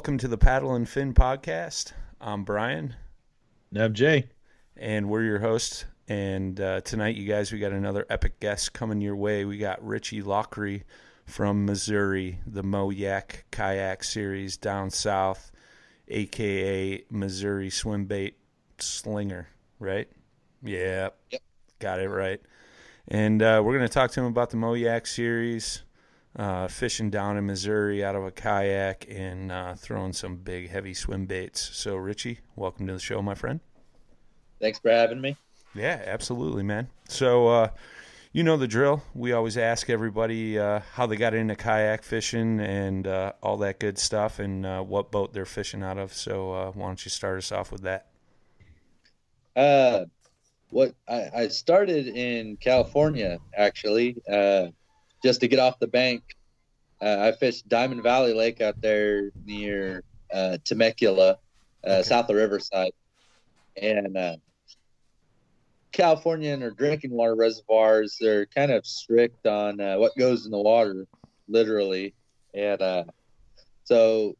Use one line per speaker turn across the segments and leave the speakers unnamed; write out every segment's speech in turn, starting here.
Welcome to the Paddle and Fin
podcast. I'm Brian
Neb J.
and we're your hosts. And uh, tonight, you guys, we got another epic guest coming your way. We got Richy Laughrey from Missouri, the Mo-Yak Kayak Series down south, aka Missouri Swim Bait Slinger, right? Yeah.
Yep.
Got it right. And uh, we're going to talk to him about the Mo-Yak Series, uh, fishing down in Missouri out of a kayak and uh, throwing some big, heavy swim baits. So, Richy, welcome to the show, my friend.
Thanks for having me.
Yeah, absolutely, man. So, uh, you know the drill. We always ask everybody uh, how they got into kayak fishing and uh, all that good stuff and uh, what boat they're fishing out of. So, uh, why don't you start us off with that?
Uh, what I, I started in California actually, uh, just to get off the bank. Uh, I fished Diamond Valley Lake out there near uh, Temecula, uh, south of Riverside, and uh, California and their drinking water reservoirs. They're kind of strict on uh, what goes in the water, literally, and uh, so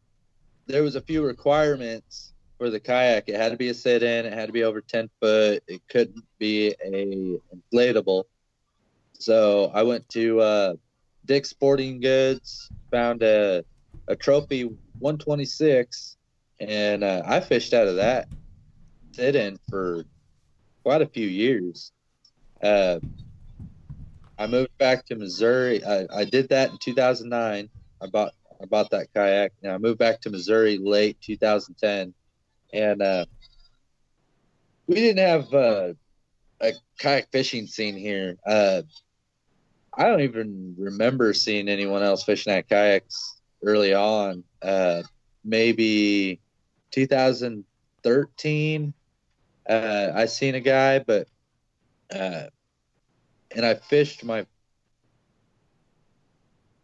there was a few requirements for the kayak. It had to be a sit-in. It had to be over ten foot. It couldn't be a inflatable. So I went to uh, Dick's Sporting Goods, found a a trophy 126, and uh, I fished out of that sit-in for quite a few years. Uh, I moved back to Missouri. I, I did that in 2009. I bought I bought that kayak. Now I moved back to Missouri late 2010, and uh, we didn't have uh, a kayak fishing scene here. Uh, I don't even remember seeing anyone else fishing at kayaks early on. Uh, maybe 2013, uh, I seen a guy, but uh, and I fished my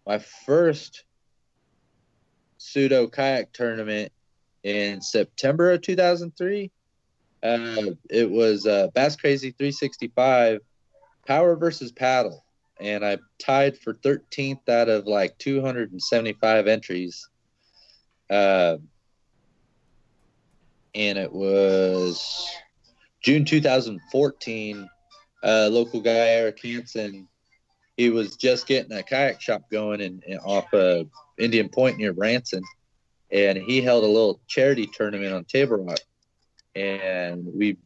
my first pseudo kayak tournament in September of 2003. Uh, it was uh, Bass Crazy 365 power versus paddle, and I tied for 13th out of like 275 entries. Uh, and it was June 2014. Uh, local guy Eric Hansen, he was just getting a kayak shop going in, in off of Indian Point near Branson, and he held a little charity tournament on Table Rock. And we,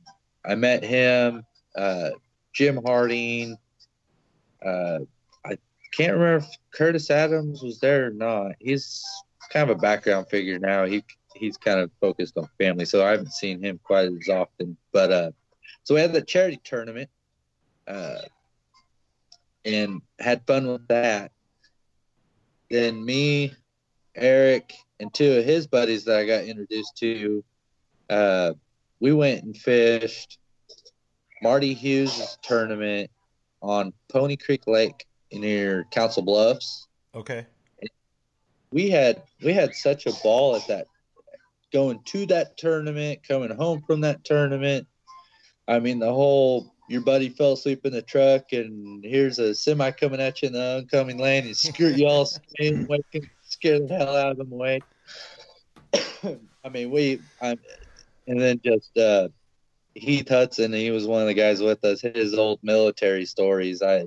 I met him, uh, Jim Harding. Uh, I can't remember if Curtis Adams was there or not. He's kind of a background figure now. He he's kind of focused on family, so I haven't seen him quite as often. But uh, so we had the charity tournament, uh, and had fun with that. Then me, Eric, and two of his buddies that I got introduced to, uh, we went and fished Marty Hughes' tournament on Pony Creek Lake near Council Bluffs.
Okay.
We had we had such a ball at that going to that tournament, coming home from that tournament. I mean, the whole your buddy fell asleep in the truck, and here's a semi coming at you in the oncoming lane, and screw you all waking, scare the hell out of them away. I mean, we, I'm, and then just uh, Heath Hudson, he was one of the guys with us. His old military stories. I,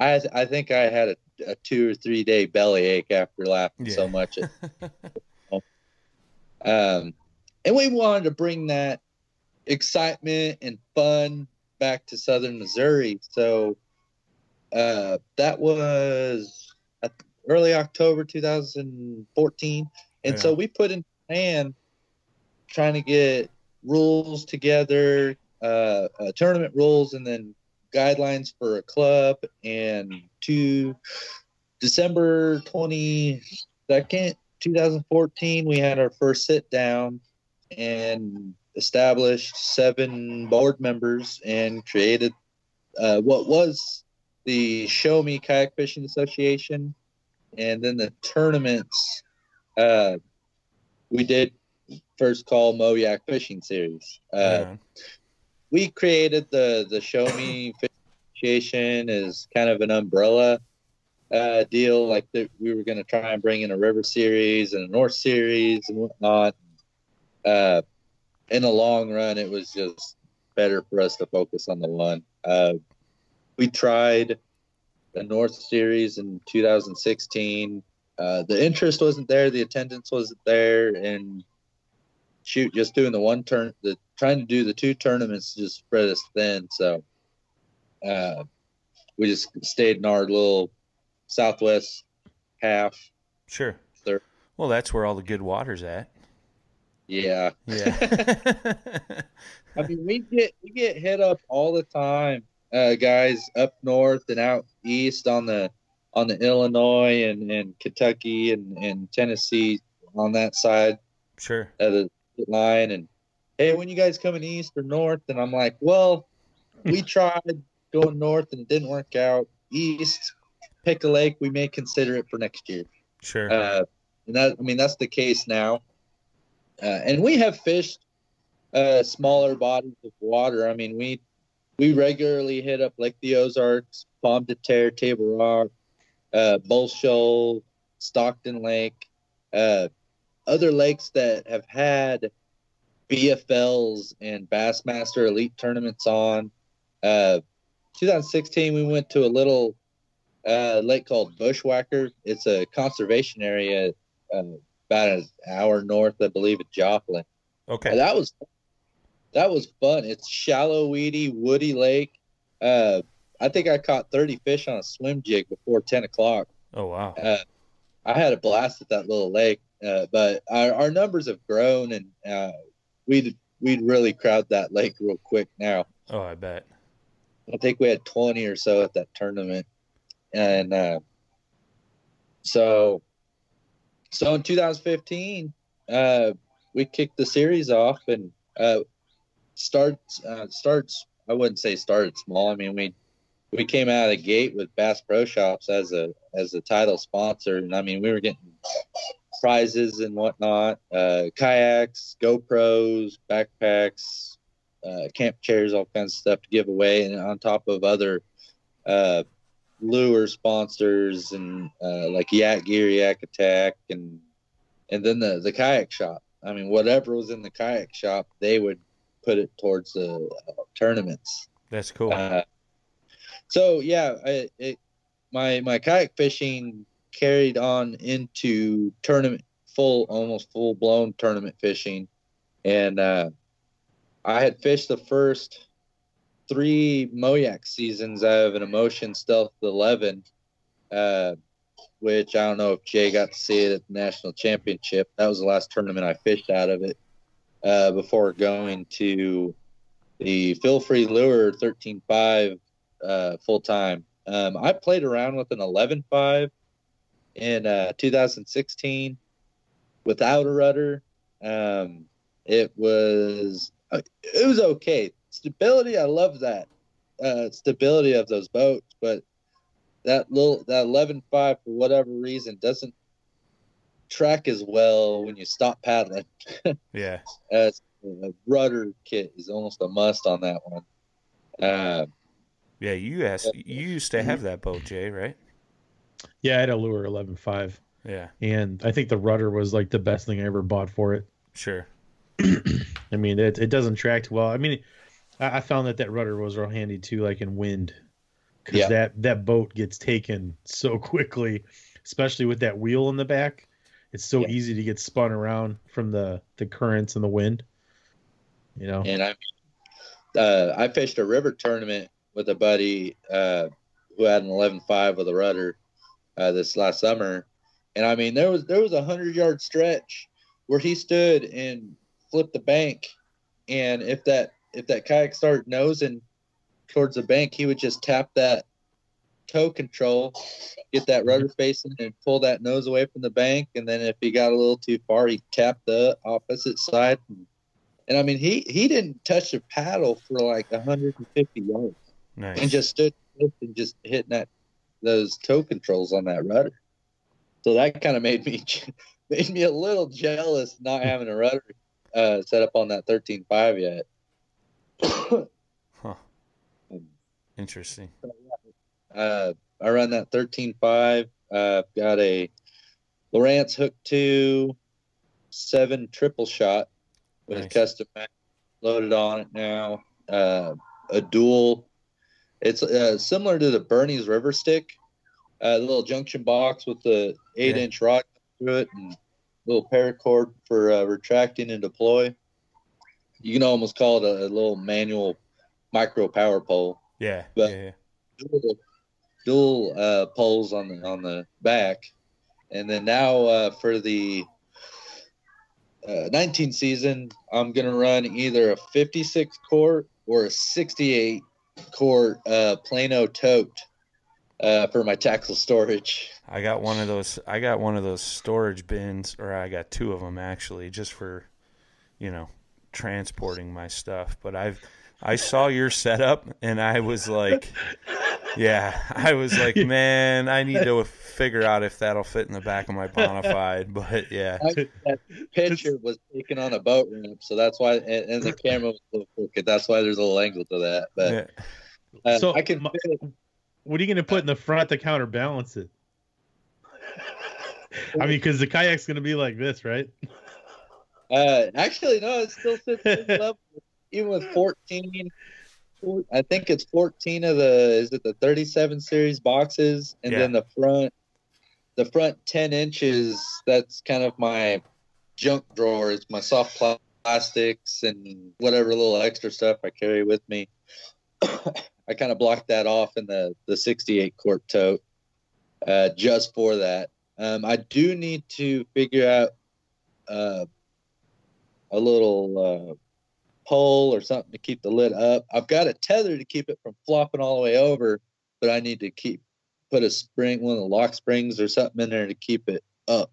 I, I think I had a, a two or three day belly ache after laughing
Yeah.
so much. Um, and we wanted to bring that excitement and fun back to Southern Missouri. So uh, that was uh, early October 2014. And so we put in plan trying to get rules together, uh, uh, tournament rules, and then guidelines for a club. And to December 22nd, 2014, we had our first sit down and established seven board members and created uh, what was the Show Me Kayak Fishing Association. And then the tournaments, uh, we did first call Mo-Yak Fishing Series. Uh,
on.
we created the the Show Me Fishing Association as kind of an umbrella uh, deal. Like that, we were going to try and bring in a River Series and a North Series and whatnot. Uh, in the long run, it was just better for us to focus on the one. Uh, we tried the North Series in 2016. Uh, the interest wasn't there, the attendance wasn't there, and shoot, just doing the one turn, the trying to do the two tournaments just spread us thin. So uh, we just stayed in our little southwest half.
Sure.
Third.
Well, that's where all the good water's at.
Yeah,
Yeah.
I mean we get we get hit up all the time, uh, guys up north and out east on the on the Illinois and, and Kentucky and, and Tennessee on that side
sure.
of the line and hey when you guys coming east or north? And i'm like well we tried going north and it didn't work out. East pick a lake. We may consider it for next year.
Sure.
uh, and that i mean that's the case now. Uh, and we have fished uh, smaller bodies of water. I mean we we regularly hit up lake the ozarks Pomme de Terre table rock uh, bull shoal stockton lake uh, other lakes that have had BFLs and Bassmaster Elite tournaments on. Uh, 2016, we went to a little uh, lake called Bushwhacker. It's a conservation area uh, about an hour north, I believe, of Joplin.
okay.
And that was that was fun. It's shallow, weedy, woody lake. Uh, I think I caught 30 fish on a swim jig before 10 o'clock.
oh wow.
Uh, I had a blast at that little lake, uh, but our, our numbers have grown, and uh, we'd we'd really crowd that lake real quick now.
Oh, I bet.
I think we had 20 or so at that tournament. and uh, so so in 2015 uh, we kicked the series off and uh, starts uh, starts I wouldn't say started small. I mean we we came out of the gate with Bass Pro Shops as a as a title sponsor, and I mean we were getting prizes and whatnot, uh, kayaks, GoPros, backpacks, uh, camp chairs, all kinds of stuff to give away, and on top of other uh, lure sponsors and uh, like Yak Gear, Yak Attack, and and then the the kayak shop. I mean, whatever was in the kayak shop, they would put it towards the uh, tournaments.
That's cool.
Uh, so yeah, I, it, my my kayak fishing carried on into tournament full almost full blown tournament fishing. And uh, i had fished the first three Mo-Yak seasons out of an emotion stealth 11 uh, which i don't know if jay got to see it at the national championship. That was the last tournament i fished out of it uh, before going to the Feelfree lure 13.5 uh, full time um, i played around with an 11.5 in uh, 2016 without a rudder. Um, it was it was okay. Stability, I love that uh, stability of those boats, but that little that 11.5 for whatever reason doesn't track as well when you stop paddling.
yeah,
As a rudder kit is almost a must on that one. Uh,
yeah. You asked. You used to have that boat, Jay, right?
Yeah, I had a lure 11.5,
Yeah,
and I think the rudder was like the best thing I ever bought for it.
sure.
I mean, it, it doesn't track too well. I mean, I, I found that that rudder was real handy too, like in wind, because
Yeah.
that that boat gets taken so quickly, especially with that wheel in the back. It's so
Yeah.
easy to get spun around from the the currents and the wind. You know,
and I, uh, I fished a river tournament with a buddy uh, who had an 11.5 with a rudder uh, this last summer, and I mean there was there was a hundred yard stretch where he stood and flipped the bank, and if that if that kayak started nosing towards the bank, he would just tap that toe control, get that rudder facing, and pull that nose away from the bank, and then if he got a little too far, he tapped the opposite side. And, and I mean, he he didn't touch the paddle for like 150 yards,
Nice.
and just stood and just hitting that those toe controls on that rudder. So that kind of made me made me a little jealous not having a rudder uh, set up on that 13.5 yet.
Huh. Interesting.
Uh, I run that 13.5. Uh, I've got a Lowrance Hook 2 7 triple shot with
Nice.
a custom loaded on it now. Uh, a dual. It's uh, similar to the Bernie's River Stick, uh, the little junction box with the eight
Yeah.
inch rod through it and little paracord for uh, retracting and deploy. You can almost call it a, a little manual micro power pole
Yeah.
But-
yeah.
dual, dual uh, poles on the on the back, and then now uh, for the uh, 19 season, I'm gonna run either a 56 quart or a 68 quart uh, Plano tote uh, for my tackle storage.
I got one of those. I got one of those storage bins, or I got two of them actually, just for, you know, transporting my stuff. But I've, I saw your setup, and I was like, yeah, I was like, man, I need to figure out if that'll fit in the back of my Bonafide. But yeah,
I, that picture was taken on a boat ramp, so that's why, and, and the camera was a little crooked. That's why there's a little angle to that. But
yeah.
uh,
So,
I can
my- what are you going to put in the front to counterbalance it? I mean, because the kayak's going to be like this, right?
Uh, actually, no, it still sits at level. Even with 14, I think it's 14 of the, is it the 37 series boxes? And
Yeah.
then the front, the front 10 inches, that's kind of my junk drawer. It's my soft plastics and whatever little extra stuff I carry with me. I kind of blocked that off in the, the 68 quart tote uh, just for that. Um, I do need to figure out uh, a little uh, pole or something to keep the lid up. I've got a tether to keep it from flopping all the way over, but I need to keep put a spring, one of the lock springs or something in there to keep it up.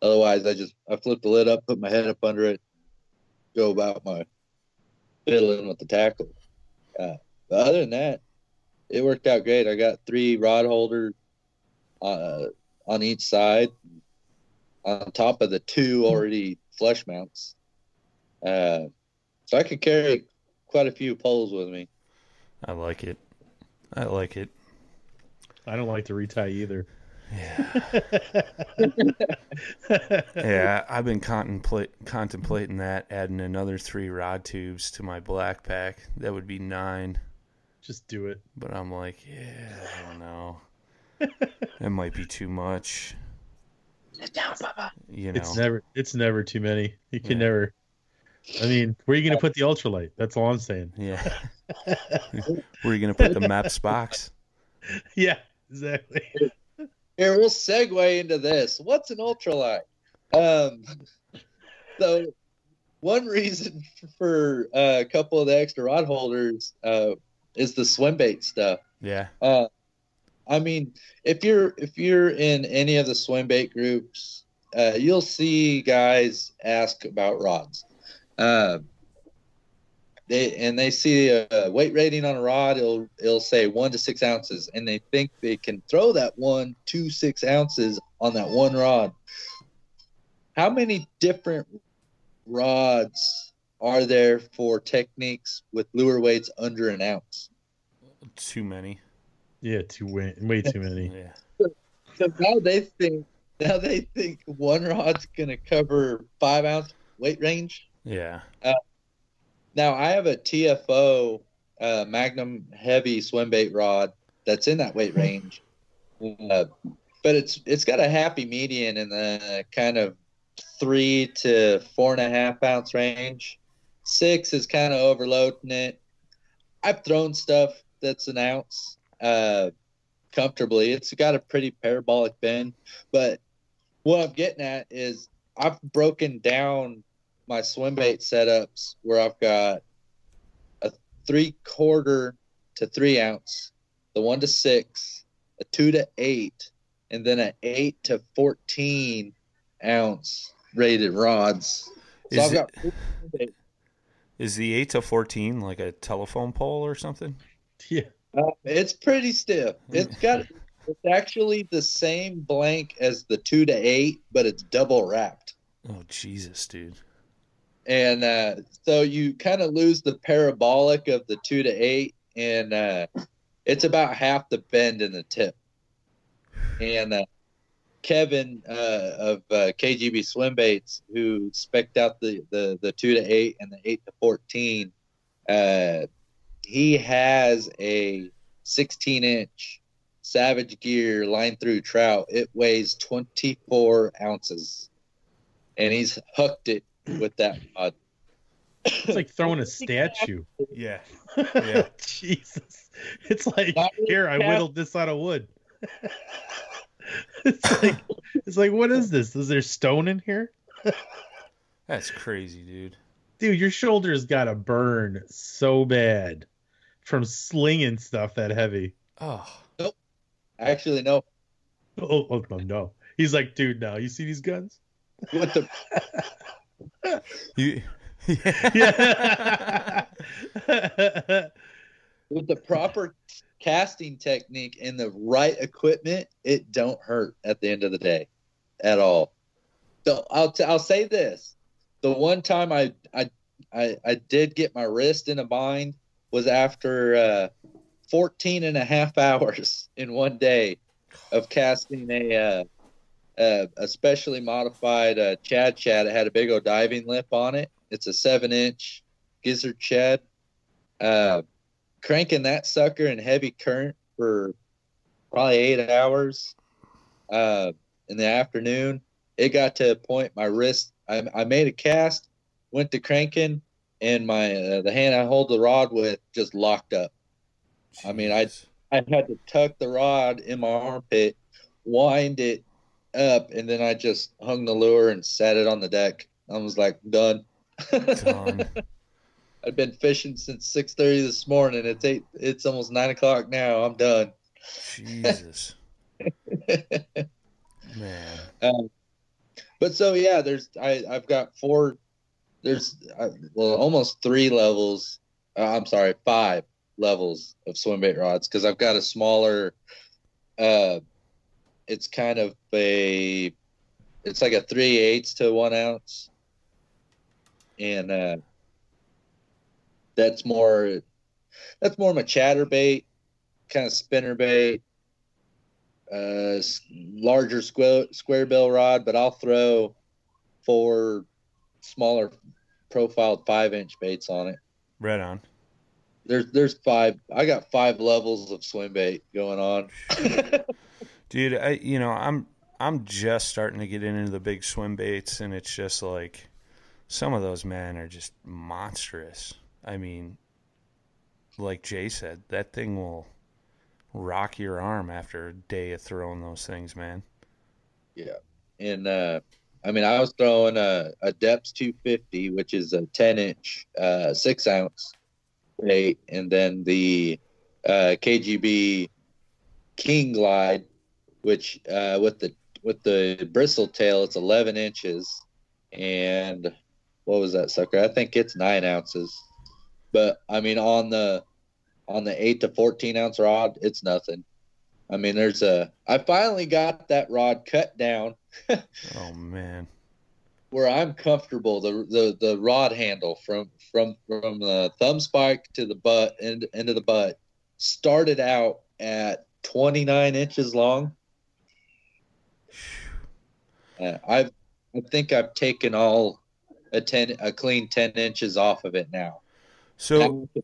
Otherwise, I just I flip the lid up, put my head up under it, go about my fiddling with the tackle. Uh, but other than that, it worked out great. I got three rod holders uh, on each side, on top of the two already flush mounts. Uh, so I could carry quite a few poles with me.
I like it. I like it.
I don't like to retie either.
Yeah, yeah, I've been contemplate, contemplating that, adding another three rod tubes to my black pack. That would be nine.
Just do it.
But I'm like, yeah, I don't know. that might be too much. Down, You know,
It's never it's never too many. You can
Yeah.
never I mean, where are you gonna put the ultralight? That's all I'm saying.
yeah. Where are you gonna put the maps box?
Yeah, exactly.
Here, we'll segue into this. What's an ultralight? Um, so, one reason for uh, a couple of the extra rod holders uh, is the swim bait stuff.
Yeah,
Uh, I mean, if you're if you're in any of the swim bait groups, uh, you'll see guys ask about rods. Uh, they and they see a weight rating on a rod. It'll it'll say one to six ounces, and they think they can throw that one to six ounces on that one rod. How many different rods are there for techniques with lure weights under an ounce?
too many.
Yeah, too way, way too many.
Yeah,
So now they think now they think one rod's gonna cover five ounce weight range.
Yeah.
Now I have a TFO uh, Magnum heavy swim bait rod that's in that weight range, uh, but it's it's got a happy median in the kind of three to four and a half ounce range. Six is kind of overloading it. I've thrown stuff that's an ounce uh, comfortably. It's got a pretty parabolic bend, but what I'm getting at is I've broken down my swim bait setups where I've got a three quarter to three ounce, the one to six, a two to eight, and then an eight to fourteen ounce rated rods. So
Is
I've got
it- Is the eight to fourteen like a telephone pole or something?
Yeah.
Uh, it's pretty stiff. It's got it's actually the same blank as the two to eight, but it's double wrapped.
Oh Jesus, dude.
And uh, so you kind of lose the parabolic of the two to eight, and uh, it's about half the bend in the tip. And uh, Kevin uh, of uh, KGB Swim Baits, who specked out the, the the two to eight and the eight to fourteen, uh, he has a 16 inch Savage Gear line through trout. It weighs 24 ounces, and he's hooked it with that rod.
It's like throwing a statue.
Yeah. Yeah.
Jesus. It's like
Not really
here I whittled this out of wood. it's like it's like what is this? Is there stone in here?
That's crazy, dude.
Dude, your shoulders got to burn so bad from slinging stuff that heavy.
Oh,
Actually, no.
Oh, oh no, no. He's like, dude, now you see these guns?
What the
you.
Yeah.
with the proper casting technique and the right equipment, it don't hurt at the end of the day, at all. So I'll t- I'll say this: the one time I I I, I did get my wrist in a bind was after uh, 14 and a half hours in one day of casting a uh, uh, a specially modified uh, Chad Shad. It had a big old diving lip on it. It's a seven inch gizzard shad. Uh, cranking that sucker in heavy current for probably eight hours uh, in the afternoon. It got to a point my wrist. I, I made a cast, went to cranking, and my uh, the hand I hold the rod with just locked up. I mean, I- I had to tuck the rod in my armpit, wind it up, and then I just hung the lure and sat it on the deck. I was like, done.
Done.
I've been fishing since six thirty this morning. It's eight. It's almost nine o'clock now. I'm done.
Jesus. Man.
Um, but so yeah, there's I I've got four. There's uh, well almost three levels. Uh, I'm sorry, five levels of swim bait rods because I've got a smaller. Uh, it's kind of a, it's like a three eighths to one ounce, and uh, that's more, that's more of a chatter bait, kind of spinner bait uh, larger square square bill rod, but I'll throw four smaller profiled five inch baits on it.
Right on.
There's there's five. I got five levels of swim bait going on.
Dude, I you know, I'm I'm just starting to get into the big swim baits and it's just like some of those men are just monstrous. I mean, like Jay said, that thing will rock your arm after a day of throwing those things, man.
Yeah, and uh, I mean, I was throwing a, a Deps 250, which is a 10 inch, uh, six ounce bait, and then the uh, KGB King Glide, which uh, with the with the bristle tail, it's 11 inches, and what was that sucker? I think it's nine ounces, but I mean on the on the eight to 14 ounce rod, it's nothing. I mean, there's a. I finally got that rod cut down
Oh man.
where I'm comfortable. The the the rod handle from from from the thumb spike to the butt end end of the butt started out at 29 inches long. Uh, I've I think I've taken all a 10 a clean 10 inches off of it now.
So
I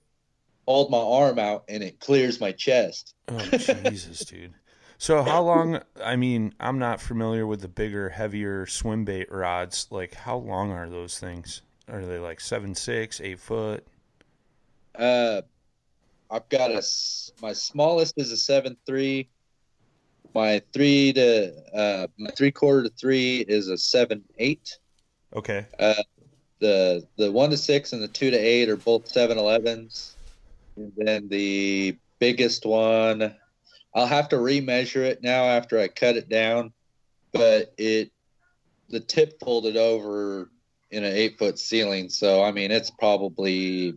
hold my arm out and it clears my chest.
Oh Jesus, dude. So how long? I mean, I'm not familiar with the bigger, heavier swim bait rods. Like, how long are those things? Are they like seven six, eight foot?
Uh, I've got a my smallest is a seven three. My three to uh, my three quarter to three is a seven eight.
Okay.
Uh, The the one to six and the two to eight are both seven elevens. And then the biggest one, I'll have to remeasure it now after I cut it down, but it the tip folded over in an eight foot ceiling. So I mean, it's probably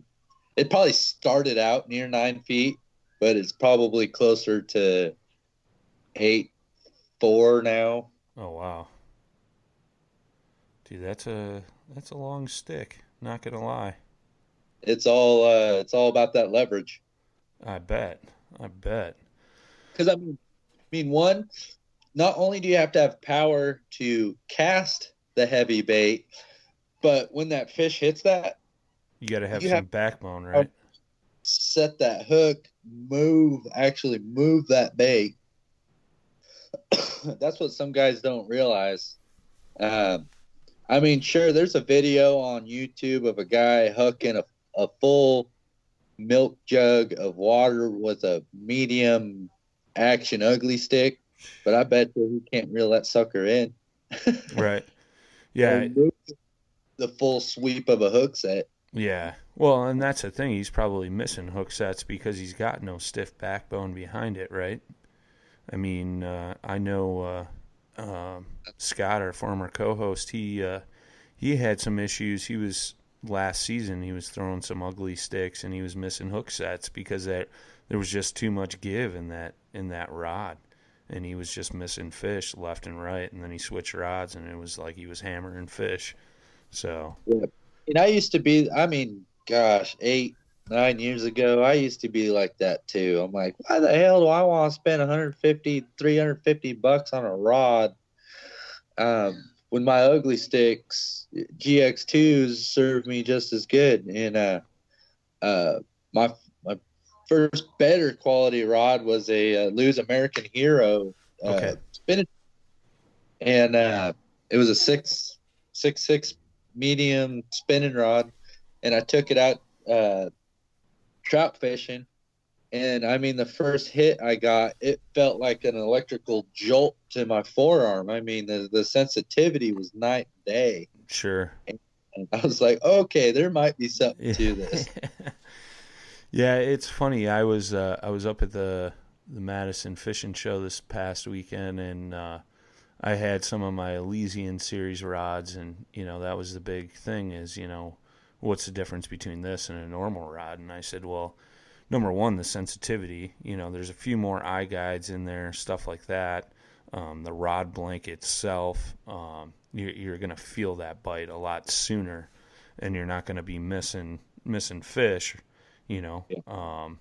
it probably started out near nine feet, but it's probably closer to eight four now.
Oh wow. Dude, that's a that's a long stick. Not gonna lie.
It's all uh, it's all about that leverage.
I bet. I bet.
Because I mean, I mean, one, not only do you have to have power to cast the heavy bait, but when that fish hits that,
You got to have some
have-
backbone, right?
set that hook, move, actually move that bait. That's what some guys don't realize. Um, I mean, sure, there's a video on YouTube of a guy hooking a, a full milk jug of water with a medium action Ugly Stik, but I bet you he can't reel that sucker in.
right. Yeah.
The full sweep of a hook set.
Yeah. Well, and that's the thing. He's probably missing hook sets because he's got no stiff backbone behind it, right? I mean, uh, I know uh, um Scott, our former co-host. He uh, he had some issues. He was last season. He was throwing some Ugly Stiks, and he was missing hook sets because that there was just too much give in that in that rod, and he was just missing fish left and right. And then he switched rods, and it was like he was hammering fish. So
And I used to be, I mean, gosh, eight, nine years ago, I used to be like that too. I'm like, why the hell do I want to spend 150, 350 bucks on a rod? Um, when my Ugly Stiks, GX2s serve me just as good. And, uh, uh, my, my first better quality rod was a uh, Lew's American Hero, uh,
Okay.
spinach. And, uh, it was a six, six, six medium spinning rod and I took it out uh, trout fishing. And I mean, the first hit I got, it felt like an electrical jolt to my forearm. I mean, the, the sensitivity was night and day.
sure.
And I was like, okay, there might be something to this.
yeah, it's funny. I was uh, I was up at the the Madison Fishing Show this past weekend, and uh, I had some of my Elysian series rods, and you know that was the big thing is you know what's the difference between this and a normal rod? And I said, well, number one, the sensitivity. You know, there's a few more eye guides in there, stuff like that. Um, the rod blank itself, um, you're, you're going to feel that bite a lot sooner, and you're not going to be missing missing fish. You know,
Yeah.
um,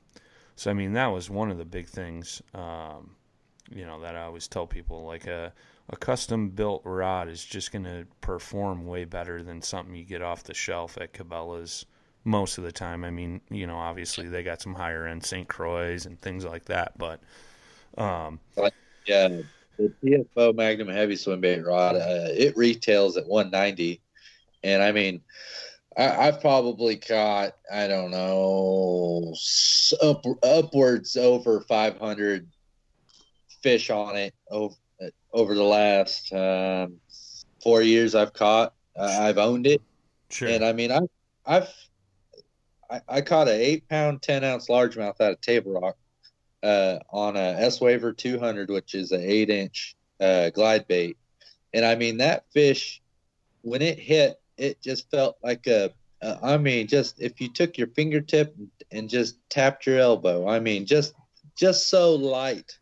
so I mean that was one of the big things. Um, you know that I always tell people like a a custom built rod is just going to perform way better than something you get off the shelf at Cabela's most of the time. I mean, you know, obviously they got some higher end St. Croix and things like that, but um,
Yeah, the TFO Magnum Heavy Swim Bait Rod, uh, it retails at 190, and I mean, I, I've probably caught I don't know up, upwards over 500 fish on it over over the last um, four years. I've caught, uh, I've owned it,
sure.
and I mean, I, I've I, I caught an eight pound, ten ounce largemouth out of Table Rock uh, on a S Waver 200, which is an eight inch uh, glide bait, and I mean that fish when it hit, it just felt like a. Uh, I mean, just if you took your fingertip and just tapped your elbow, I mean, just just so light,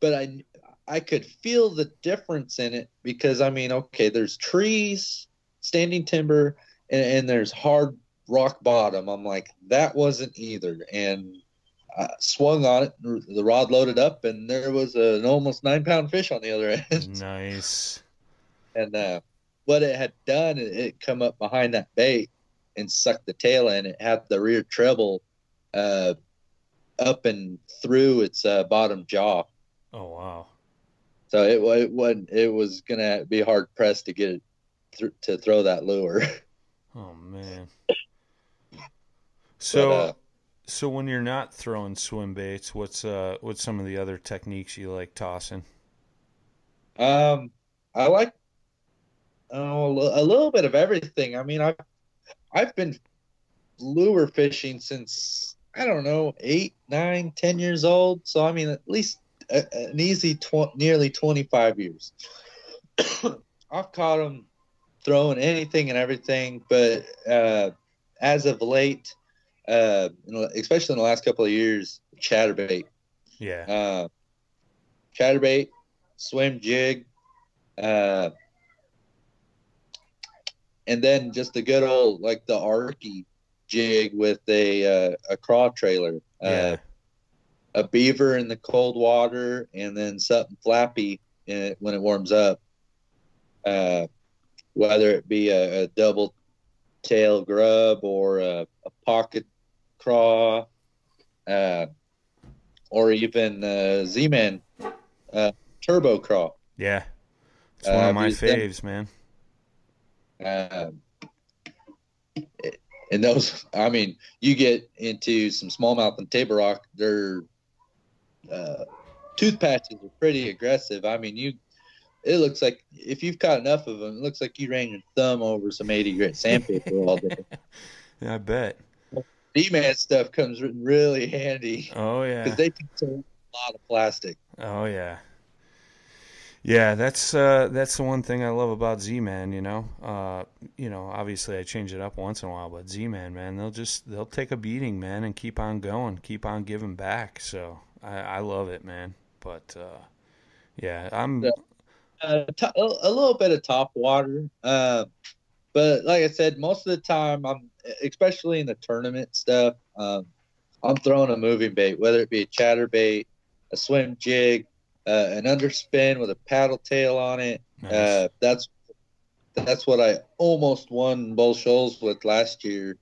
but I I could feel the difference in it because I mean, okay, there's trees, standing timber, and, and there's hard rock bottom. I'm like, that wasn't either. And I swung on it, the rod loaded up, and there was an almost nine pound fish on the other end.
nice.
And uh, what it had done, it, it come up behind that bait and sucked the tail in. It had the rear treble uh, up and through its uh, bottom jaw.
Oh wow.
So it, it wasn't. It was gonna be hard pressed to get it th- to throw that lure.
Oh man. So
uh,
so when you're not throwing swim baits, what's uh what's some of the other techniques you like tossing?
Um, I like oh, a a little bit of everything. I mean, I've I've been lure fishing since I don't know eight, nine, ten years old. So I mean, at least a, an easy tw- nearly twenty five years. I've caught them throwing anything and everything, but uh, as of late, uh, especially in the last couple of years, chatterbait
Yeah.
uh, chatterbait, swim jig, uh, and then just the good old like the arky jig with a uh, a craw trailer,
yeah.
A beaver in the cold water, and then something flappy in it when it warms up. Uh, whether it be a, a double tail grub or a, a pocket craw, uh, or even uh, Z-Man uh, Turbo Craw.
Yeah. It's one
Uh,
of my
these- them-
faves, man.
Um, and those, I mean, you get into some smallmouth and table rock, their uh, tooth patches are pretty aggressive. I mean, you, it looks like if you've caught enough of them, it looks like you ran your thumb over some 80 grit sandpaper all day.
Yeah, I bet.
Z-Man stuff comes really handy
Oh yeah, because
they contain a lot of plastic.
Oh yeah. Yeah, that's uh that's the one thing I love about Z Man, you know. Uh you know, obviously I change it up once in a while, but Z Man, man, they'll just they'll take a beating, man, and keep on going, keep on giving back. So I, I love it, man. But uh yeah, I'm
uh, to- a little bit of top water. Uh, but like I said, most of the time, I'm especially in the tournament stuff. Um, I'm throwing a moving bait, whether it be a chatterbait, a swim jig, uh, an underspin with a paddle tail on it.
nice.
Uh, that's that's what I almost won Bull Shoals with last year.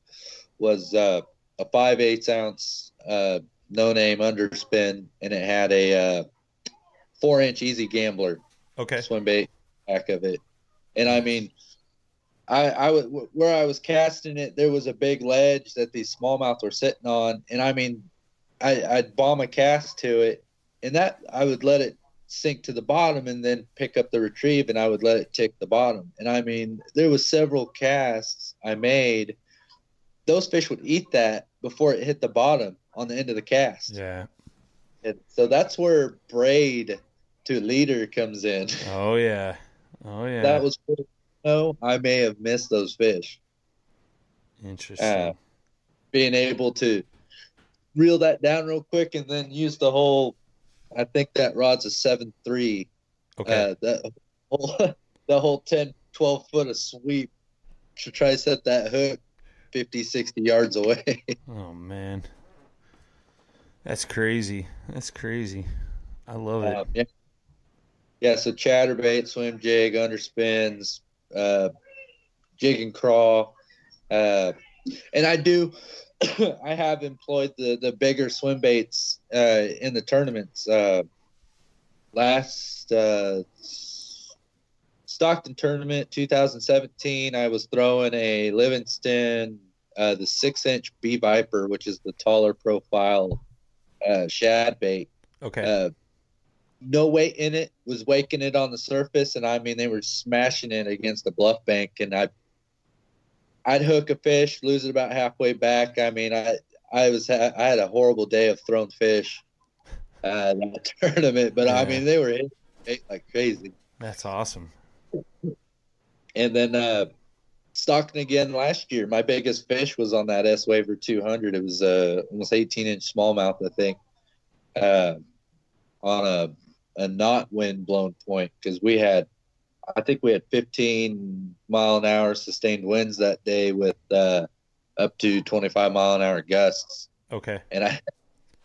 Was uh, a five eighths ounce uh, no name underspin, and it had a uh, four inch easy gambler
okay.
swim bait back of it. And I mean, I I w- where I was casting it, there was a big ledge that these smallmouth were sitting on, and I mean, I, I'd bomb a cast to it, and that I would let it sink to the bottom and then pick up the retrieve, and I would let it tick the bottom. And I mean, there was several casts I made. Those fish would eat that before it hit the bottom on the end of the cast
Yeah.
And so that's where braid to leader comes in.
Oh yeah. Oh yeah.
That was no, I may have missed those fish.
interesting.
uh, Being able to reel that down real quick and then use the whole. I think that rod's a seven three.
okay.
Uh, that whole the whole 10, 12 foot of sweep to try to set that hook 50, 60 yards away.
oh man. That's crazy. That's crazy. I love it.
Um, yeah. yeah, so chatterbait, swim jig, underspins, uh, jig and craw. Uh, and I do, I have employed the, the bigger swim baits uh, in the tournaments. Uh, last uh, Stockton tournament 2017, I was throwing a Livingston, uh, the six inch B Viper, which is the taller profile uh, shad bait
okay.
uh, no weight in it was waking it on the surface and i mean they were smashing it against the bluff bank and i i'd hook a fish lose it about halfway back i mean i i was i had a horrible day of thrown fish uh that tournament but i mean they were hitting it like crazy
That's awesome.
and then uh Stockton again last year. My biggest fish was on that S Waver 200. It was uh, almost 18 inch smallmouth, I think, uh, on a a not wind blown point because we had, I think we had 15 mile an hour sustained winds that day with uh, up to 25 mile an hour gusts.
Okay.
And I,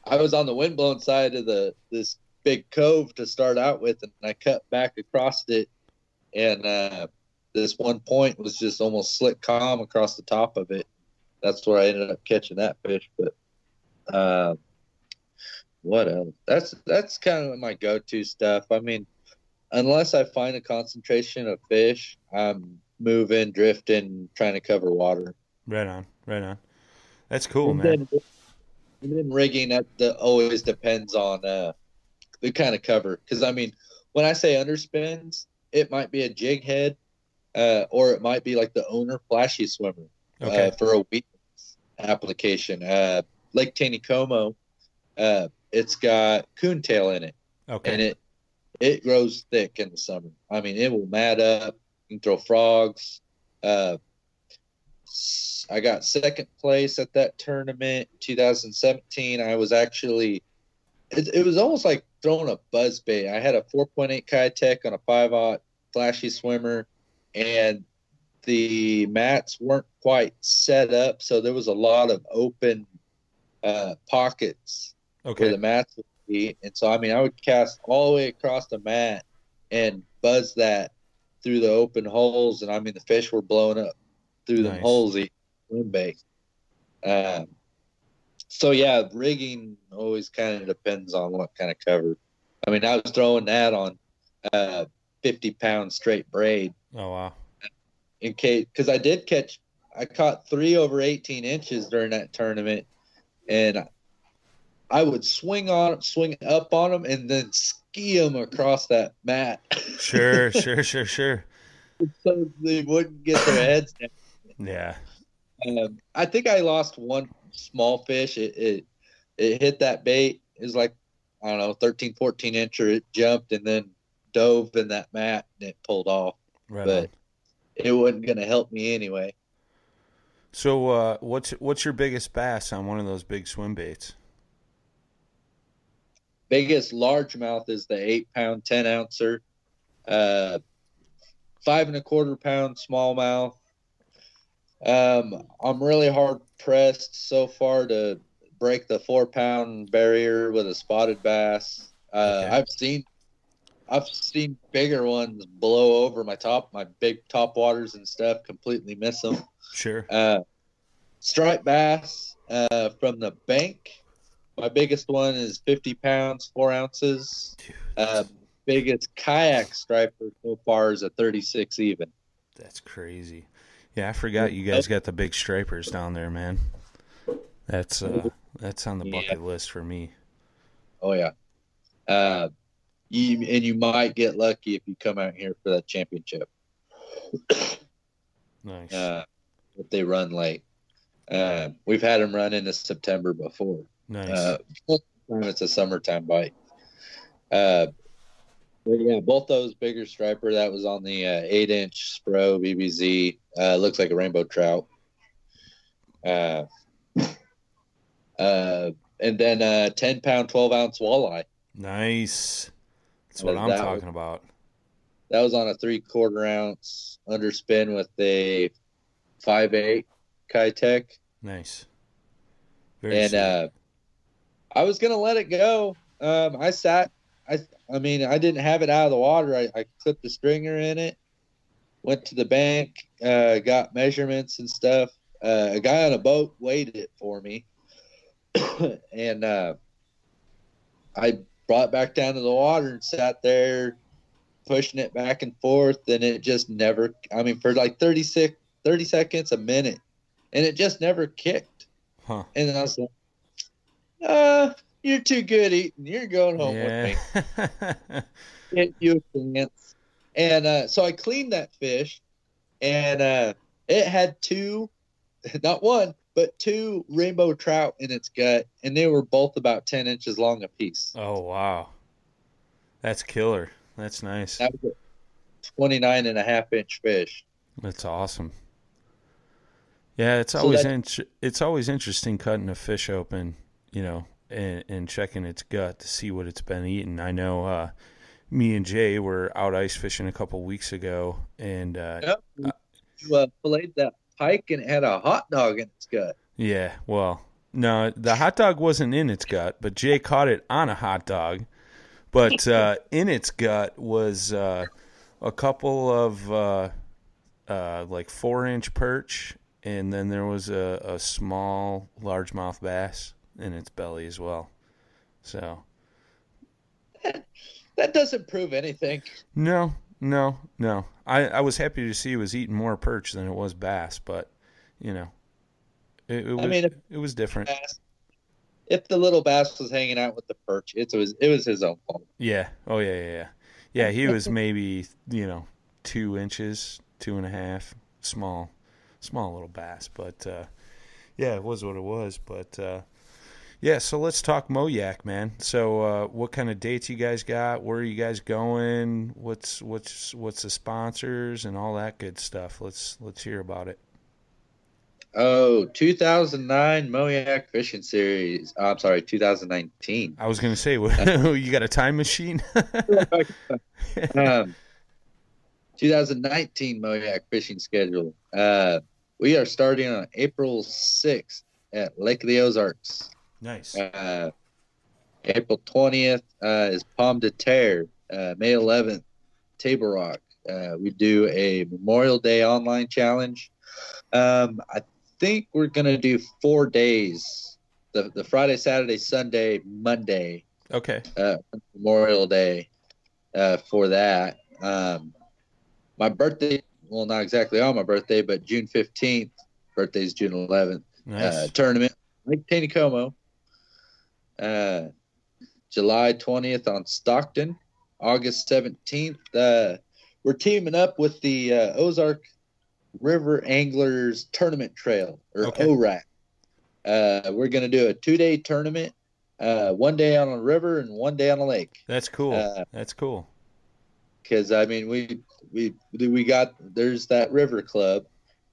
I was on the wind blown side of the this big cove to start out with, and I cut back across it, and uh, this one point was just almost slick calm across the top of it. That's where I ended up catching that fish. But uh, what else? That's that's kind of my go-to stuff. I mean, unless I find a concentration of fish, I'm moving, drifting, trying to cover water.
Right on. Right on. That's cool,
and
man.
Then, and then rigging that the, always depends on uh, the kind of cover. Because I mean, when I say underspins, it might be a jig head, uh, or it might be like the owner flashy swimmer
Okay.
uh, for a week application. Uh, Lake Taneycomo, uh, it's got coontail in it,
okay.
and it it grows thick in the summer. I mean, it will mat up. You can throw frogs. Uh, I got second place at that tournament, 2017. I was actually, it, it was almost like throwing a buzz bait. I had a 4.8 Keitech on a 5 aught flashy swimmer, and the mats weren't quite set up, so there was a lot of open uh, pockets where
okay.
the mats would be. And so, I mean, I would cast all the way across the mat and buzz that through the open holes. And I mean, the fish were blowing up through the
Nice.
holes, eating swim bait. Um, so, yeah, rigging always kind of depends on what kind of cover. I mean, I was throwing that on uh, 50 pound straight braid
Oh wow.
in case because I did catch I caught three over 18 inches during that tournament and I would swing on swing up on them and then ski them across that mat
Sure, sure, sure, sure.
so they wouldn't get their heads down.
Yeah.
Um, I think I lost one small fish it, it it hit that bait it was like I don't know 13 14 incher it jumped and then dove in that mat and it pulled off
Right
But-
on.
it wasn't going to help me anyway
So, uh, what's what's your biggest bass on one of those big swim baits?
biggest largemouth is the eight pound, 10 ouncer, uh, five and a quarter pound smallmouth. Um, I'm really hard pressed so far to break the four pound barrier with a spotted bass. Uh,
Okay.
I've seen, I've seen bigger ones blow over my top, my big top waters and stuff, completely miss them.
Sure.
Uh, striped bass uh, from the bank. My biggest one is 50 pounds, four ounces. Uh, biggest kayak striper so far is a 36 even.
that's crazy. Yeah, I forgot you guys got the big stripers down there, man. That's uh, that's on the
Yeah.
bucket list for me.
Oh yeah. Uh, you and you might get lucky if you come out here for that championship.
Nice.
Uh, if they run late. Uh, we've had them run into September before.
nice.
Uh, it's a summertime bite. Uh, but yeah, both those bigger striper that was on the uh, eight inch Spro BBZ uh, looks like a rainbow trout. Uh, uh, and then uh, ten pound, twelve ounce walleye.
Nice. That's what
That
I'm
was-
talking about.
That was on a three quarter ounce underspin with a five eight Keitech.
Nice. Very
and uh, I was gonna let it go. Um, I sat. I I mean, I didn't have it out of the water. I, I clipped the stringer in it. Went to the bank, uh, got measurements and stuff. Uh, a guy on a boat weighed it for me, and uh, I brought it back down to the water and sat there pushing it back and forth, and it just never. I mean, for like 36, 30 seconds, a minute, and it just never kicked.
huh.
And then I was like, uh, you're too good eating. You're going home with me. Get you a chance. And uh, so I cleaned that fish, and uh, it had two, not one, but two rainbow trout in its gut, and they were both about 10 inches long apiece.
oh wow. That's killer. That's nice.
That was a 29 and a half inch fish.
That's awesome. Yeah, it's
So
always
that-
int- it's always interesting cutting a fish open, you know, and, and checking its gut to see what it's been eating. I know uh, me and Jay were out ice fishing a couple weeks ago, and uh,
Yep. You uh, filleted that pike and it had a hot dog in its gut.
yeah, well, no, the hot dog wasn't in its gut, but Jay caught it on a hot dog. But uh, in its gut was uh, a couple of uh, uh, like four inch perch, and then there was a, a small largemouth bass in its belly as well. So
That doesn't prove anything.
no, no, no. I, I was happy to see it was eating more perch than it was bass, but you know, it, it was
mean, if-
it was different.
bass. If the little bass was hanging out with the perch, it was it was his own fault.
Yeah. Oh yeah, yeah, yeah. Yeah, he was maybe you know two inches, two and a half, small, small little bass. But uh, yeah, it was what it was. But uh, yeah, so let's talk Mo-Yak, man. So uh, what kind of dates you guys got? Where are you guys going? What's what's what's the sponsors and all that good stuff? Let's let's hear about it.
Oh, 2009 Mo-Yak Fishing Series. Oh, I'm sorry, 2019.
I was gonna say, you got a time machine?
um, 2019 Mo-Yak Fishing Schedule. Uh, we are starting on April 6th at Lake of the Ozarks.
Nice.
Uh, April 20th uh, is Pomme de Terre. Uh, May 11th, Table Rock. Uh, we do a Memorial Day online challenge. Um, I think we're going to do four days the, the Friday, Saturday, Sunday, Monday,
Okay.
uh, Memorial Day uh, for that. Um, my birthday, well, not exactly on my birthday, but June 15th, birthday's June 11th
Nice.
uh, tournament, Lake Taneycomo. Uh, July 20th on Stockton. August 17th, uh, we're teaming up with the uh, Ozark River Anglers Tournament Trail, or
Okay.
ORAC. Uh, we're going to do a two day tournament, uh, one day on a river and one day on a lake.
That's cool.
uh,
That's cool.
because I mean we we we got there's that river club,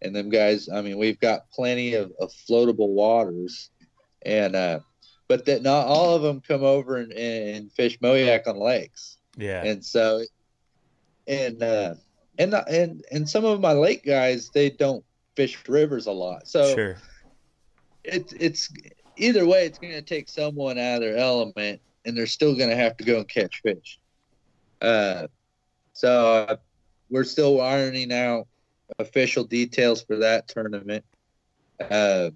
and them guys. I mean we've got plenty of, of floatable waters, and uh, but that not all of them come over and, and fish Mo-Yak on lakes,
Yeah.
and so, and uh, and and and some of my lake guys they don't fish rivers a lot, so
sure.
it's it's either way it's going to take someone out of their element and they're still going to have to go and catch fish uh so uh, we're still ironing out official details for that tournament uh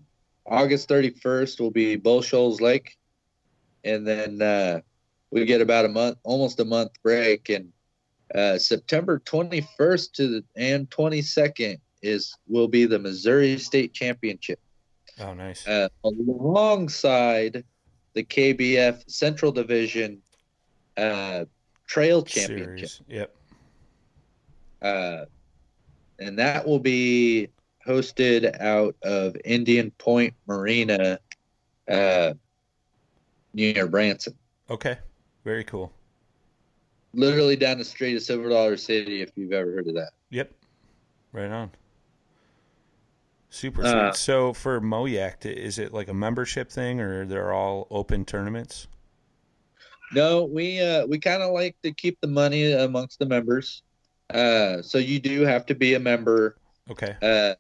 august 31st will be bull shoals lake and then uh we get about a month almost a month break and uh september 21st to the and 22nd is will be the missouri state championship
Oh, nice.
uh, alongside the KBF Central Division uh, Trail Championship.
Series. Yep.
Uh, and that will be hosted out of Indian Point Marina. Uh, near Branson.
Okay. Very cool.
Literally down the street of Silver Dollar City, if you've ever heard of that.
Yep. Right on. Super
Uh,
sweet. So for Mo-Yak, is it like a membership thing or they're all open tournaments?
No, we uh, we kind of like to keep the money amongst the members. Uh, so you do have to be a member
Okay.
uh,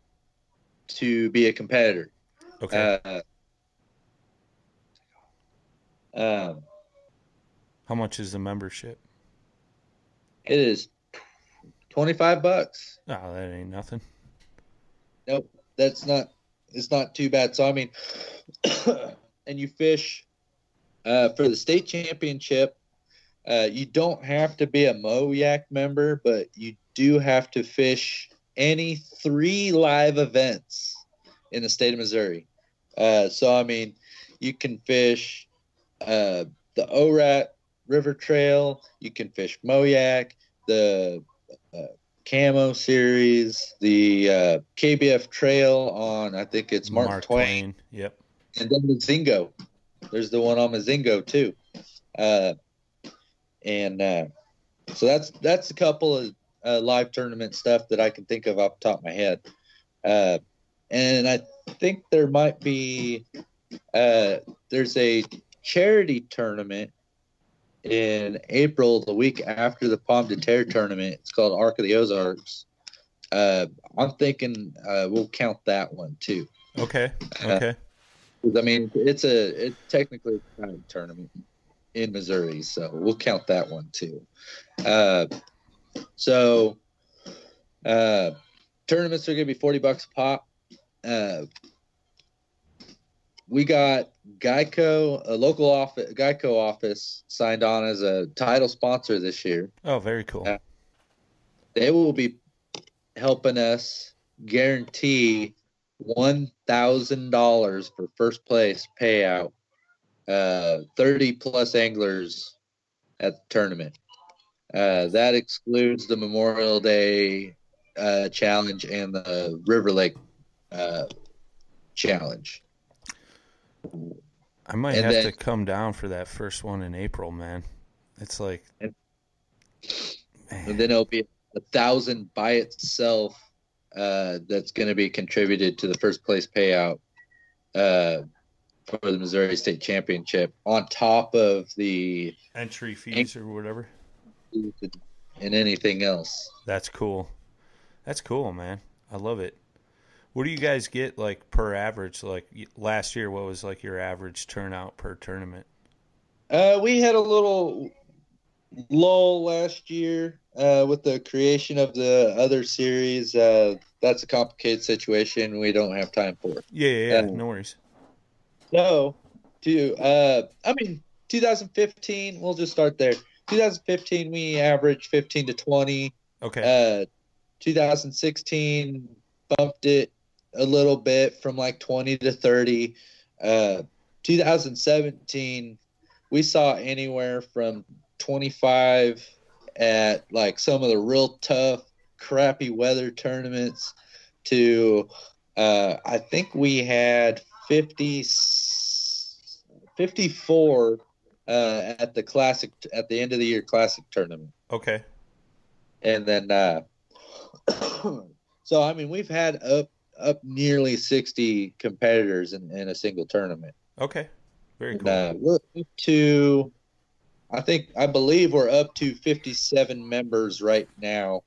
to be a competitor.
Okay.
Uh, um,
How much is the membership?
it is twenty five bucks.
Oh, that ain't nothing.
Nope, that's not. It's not too bad. So I mean, and you fish uh, for the state championship. Uh, you don't have to be a Mo-Yak member, but you do have to fish any three live events in the state of Missouri. Uh, so I mean, you can fish uh, the ORAT River Trail. You can fish Mo-Yak, the uh, Camo Series, the uh, KBF Trail on I think it's Mark, Twain,
Yep.
and then the Zingo. There's the one on Mozingo too, uh, and uh, so that's that's a couple of uh, live tournament stuff that I can think of off the top of my head. Uh, and I think there might be uh, there's a charity tournament in April, the week after the Pomme de Terre tournament. It's called Arc of the Ozarks. Uh, I'm thinking uh, we'll count that one too.
Okay.
Uh,
Okay.
I mean, it's a it technically it's kind of a tournament in Missouri, so we'll count that one too. Uh, so uh, tournaments are going to be forty bucks a pop. Uh, we got Geico, a local office, Geico office, signed on as a title sponsor this year.
Oh, very cool.
Yeah. They will be helping us guarantee one thousand dollars for first place payout. Uh, Thirty plus anglers at the tournament. Uh, that excludes the Memorial Day uh, challenge and the River Lake uh, challenge.
I might
and
have
then-
to come down for that first one in April, man. It's like,
And-
man.
And then it'll be a thousand by itself uh, that's going to be contributed to the first place payout uh, for the Missouri State Championship on top of the
entry fees or whatever.
And anything else.
That's cool. That's cool, man. I love it. What do you guys get like per average? Like last year, what was like your average turnout per tournament?
Uh, we had a little lull last year uh, with the creation of the other series. Uh, that's a complicated situation we don't have time for.
Yeah, yeah, yeah.
Uh,
no worries.
So, to uh, I mean, 2015. We'll just start there. 2015, we averaged 15 to 20.
Okay.
Uh, 2016 bumped it a little bit from like 20 to 30. Uh, 2017, we saw anywhere from 25 at like some of the real tough, crappy weather tournaments to uh, I think we had 50, 54 uh, at the classic at the end of the year classic tournament
okay.
and then uh so i mean we've had up up nearly 60 competitors in, in a single tournament
Okay. Very
and,
cool.
uh, we're up to i think i believe we're up to 57 members right now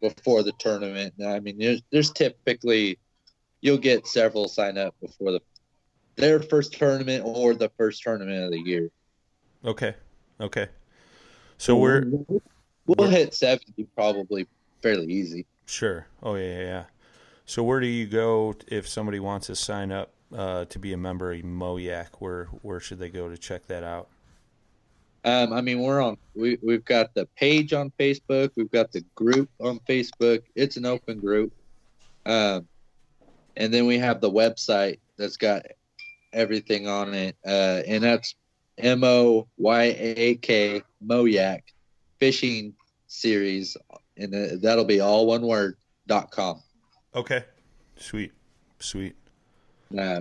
before the tournament i mean there's, there's typically you'll get several sign up before the their first tournament or the first tournament of the year
Okay. Okay. So we're
we'll
we're-
hit 70 probably fairly easy
sure. Oh yeah, yeah, yeah. So where do you go if somebody wants to sign up uh, to be a member of Mo-Yak? Where where should they go to check that out?
Um, I mean, we're on. We we've got the page on Facebook. We've got the group on Facebook. It's an open group. Um, and then we have the website that's got everything on it, uh, and that's M O Y A K Moyak Fishing Series, and that'll be all one word dot com.
Okay. Sweet. Sweet.
Uh,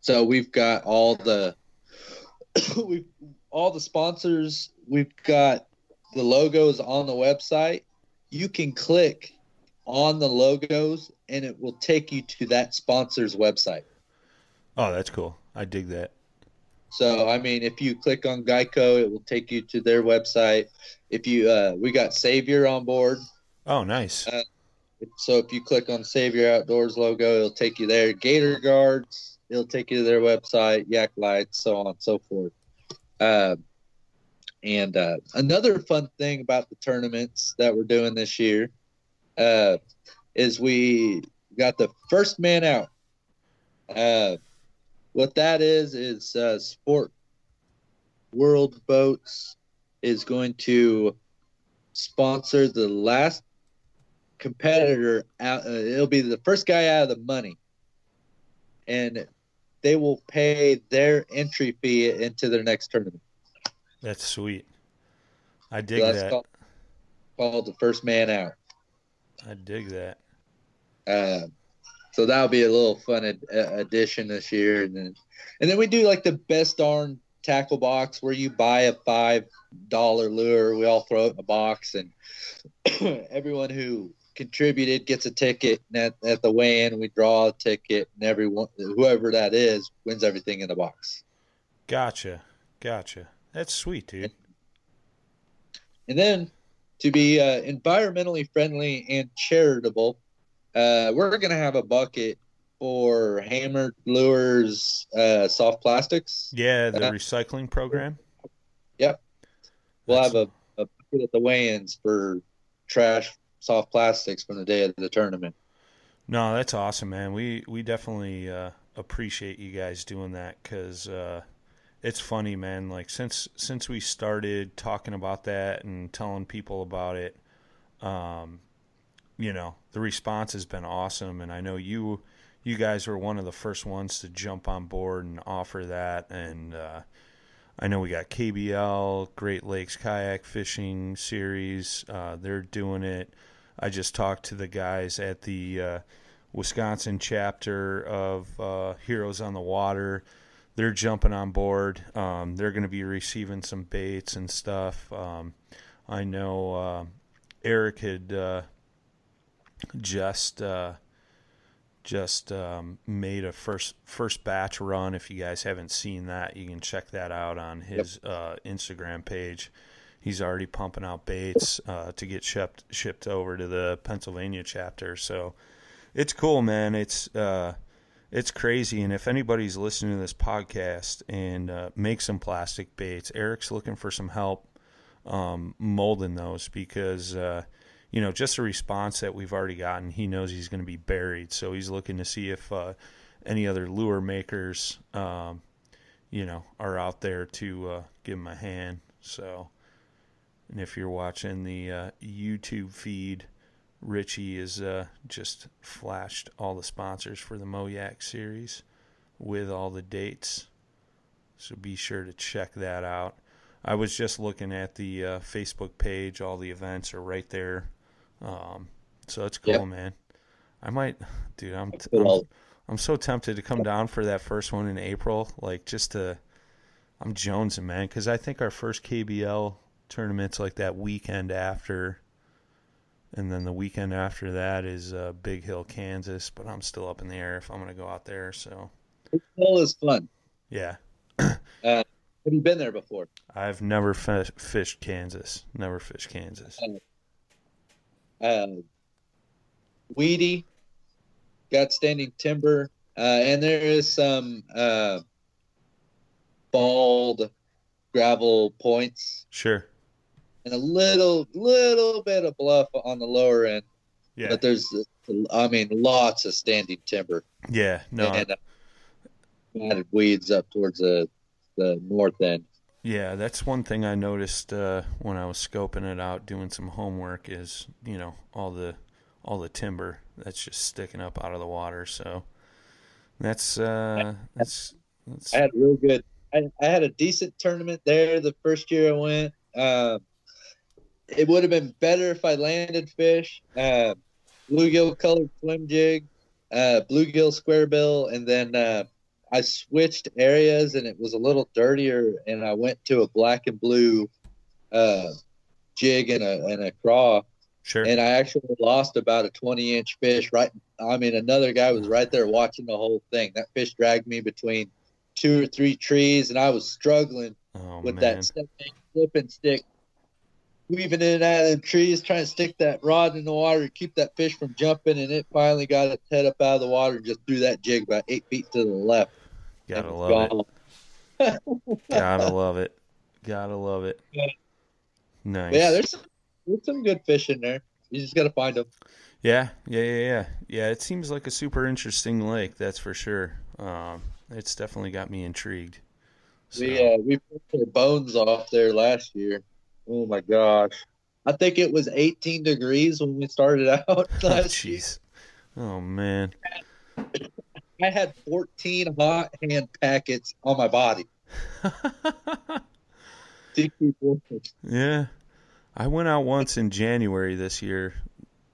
so we've got all the we all the sponsors we've got the logos on the website. You can click on the logos and it will take you to that sponsor's website.
Oh, that's cool. I dig that.
So I mean, if you click on Geico, it will take you to their website. If you uh, we got Savior on board,
Oh, nice.
Uh, so if you click on Savior Outdoors logo, it'll take you there. Gator Guards, it'll take you to their website. Yak Lights, so on and so forth. Uh, and uh, another fun thing about the tournaments that we're doing this year uh, is we got the first man out. What that is is uh, Sport World Boats is going to sponsor the last competitor out. Uh, it'll be the first guy out of the money, and they will pay their entry fee into their next tournament.
That's sweet. I dig
So that's
that.
called, called the first man out.
I dig that.
Uh, so that'll be a little fun ad- uh, addition this year, and then and then we do like the best darn tackle box where you buy a five dollar lure. We all throw it in a box, and everyone who contributed gets a ticket. And at, at the weigh-in, we draw a ticket, and everyone whoever that is wins everything in the box.
Gotcha. Gotcha. That's sweet, dude.
And then to be uh, environmentally friendly and charitable, uh, we're to have a bucket for hammered lures, uh, soft plastics.
Yeah, the
Uh,
recycling program.
Yep, we'll have a, a bucket at the weigh-ins for trash soft plastics from the day of the tournament.
No, that's awesome, man. We we definitely uh, appreciate you guys doing that because uh, it's funny, man. Like since since we started talking about that and telling people about it, um, you know, the response has been awesome, and I know you you guys were one of the first ones to jump on board and offer that, and uh, I know we got KBL Great Lakes Kayak Fishing Series. Uh, they're doing it. I just talked to the guys at the uh, Wisconsin chapter of uh, Heroes on the Water. They're jumping on board. Um, they're going to be receiving some baits and stuff. Um, I know uh, Eric had uh, just uh, just um, made a first first batch run. If you guys haven't seen that, you can check that out on his uh, Instagram page. He's already pumping out baits uh, to get shipped shipped over to the Pennsylvania chapter. So it's cool, man. It's uh, it's crazy. And if anybody's listening to this podcast and uh, make some plastic baits, Eric's looking for some help um, molding those because uh, you know just the response that we've already gotten. He knows he's going to be buried, so he's looking to see if uh, any other lure makers, um, you know, are out there to uh, give him a hand. So. And if you're watching the uh, YouTube feed, Richy has uh, just flashed all the sponsors for the Mo-Yak series with all the dates. So be sure to check that out. I was just looking at the uh, Facebook page. All the events are right there. Um, so it's cool,
Yep.
man. I might, dude. I'm, I'm I'm so tempted to come down for that first one in April, like just to. I'm jonesing, man, because I think our first KBL tournament's like that weekend after, and then the weekend after that is uh, Big Hill, Kansas. But I'm still up in the air if I'm gonna go out there. So
Hill is fun.
yeah,
Have you been there before?
I've never fi- fished Kansas. Never fished Kansas.
uh, weedy, got standing timber, uh, and there is some uh, bald gravel points
Sure.
and a little little bit of bluff on the lower end.
Yeah.
But there's, I mean, lots of standing timber
yeah. No.
and uh, weeds up towards the the north end.
Yeah, that's one thing I noticed uh, when I was scoping it out, doing some homework. Is you know all the all the timber that's just sticking up out of the water. So that's uh, that's that's
I had a real good. I, I had a decent tournament there the first year I went. Um, it would have been better if I landed fish, uh, bluegill colored swim jig, uh, bluegill square bill, and then uh, I switched areas and it was a little dirtier, and I went to a black and blue uh, jig and a and a craw,
Sure.
and I actually lost about a 20 inch fish. Right, I mean, another guy was right there watching the whole thing. That fish dragged me between two or three trees, and I was struggling
oh
with
man.
that stepping, flipping stick, weaving in and out of the trees, trying to stick that rod in the water to keep that fish from jumping. And it finally got its head up out of the water and just threw that jig about eight feet to the left.
Gotta love it. Gotta love it. Gotta love it.
Yeah.
Nice.
Yeah, there's some, there's some good fish in there. You just got to find them.
Yeah, yeah, yeah, yeah. Yeah, it seems like a super interesting lake, that's for sure. Um, it's definitely got me intrigued. So,
We uh, we put bones off there last year. Oh my gosh. I think it was 18 degrees when we started out
oh,
last year.
Oh man.
I had 14 hot hand packets on my body. to
yeah. I went out once in January this year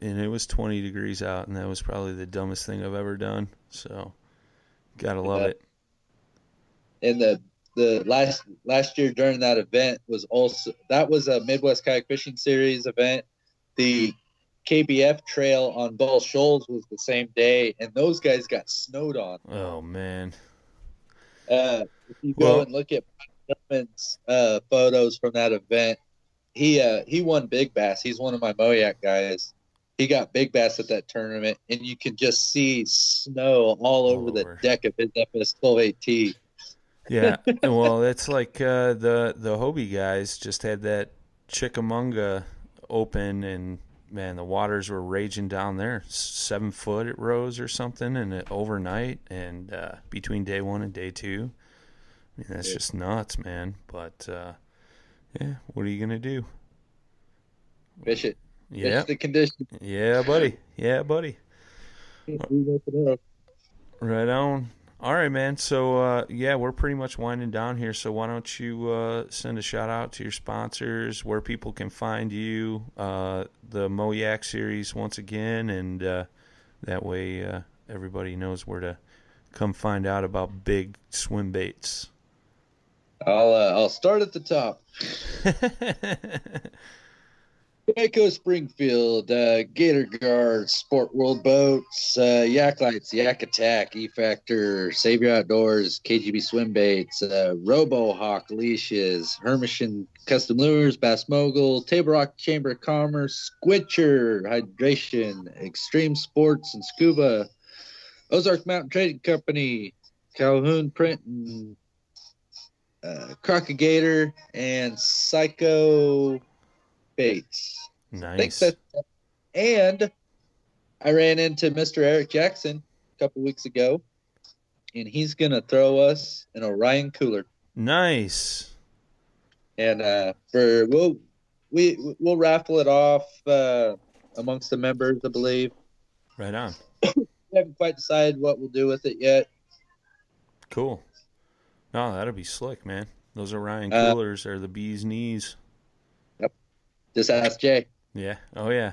and it was 20 degrees out and that was probably the dumbest thing I've ever done. So, gotta love
Yeah.
it.
And the the last last year during that event was also that was a Midwest Kayak Fishing Series event. The KBF trail on Bull Shoals was the same day, and those guys got snowed on.
Oh man.
Uh, if you go
Well-
and look at Tillman's uh, photos from that event, he uh, he won big bass. He's one of my Mo-Yak guys. He got big bass at that tournament, and you can just see snow all over the
over.
deck of his FS 12AT.
Yeah, well, it's like uh, the the Hobie guys just had that Chickamauga open, and man, the waters were raging down there. Seven foot it rose or something, and it overnight, and uh, between day one and day two. I mean, that's
Yeah.
just nuts, man. But uh, yeah, what are you gonna do?
Fish it.
Yeah,
Fish the condition.
yeah, buddy. Yeah, buddy. Right on. All right, man. So, uh, yeah, we're pretty much winding down here. So, why don't you uh, send a shout out to your sponsors, where people can find you, uh, the Moyak series once again, and uh, that way uh, everybody knows where to come find out about big swim baits.
I'll uh, I'll start at the top. Waco Springfield, uh, Gator Guard, Sport World Boats, uh, Yak Lights, Yak Attack, E Factor, Savior Outdoors, KGB Swim Baits, uh, Robo Hawk Leashes, Hermishan Custom Lures, Bass Mogul, Table Rock Chamber of Commerce, Squitcher Hydration, Extreme Sports and Scuba, Ozark Mountain Trading Company, Calhoun Print and uh, Crocagator, and Psycho I think
nice.
that, and I ran into Mr. Eric Jackson a couple weeks ago, and he's gonna throw us an Orion cooler,
Nice.
and uh, for we'll we we'll raffle it off uh, amongst the members, I believe.
Right on.
We haven't quite decided what we'll do with it yet.
Cool. No, that'll be slick, man. Those Orion
Uh,
coolers are the bee's knees.
Just ask Jay.
Yeah. Oh yeah.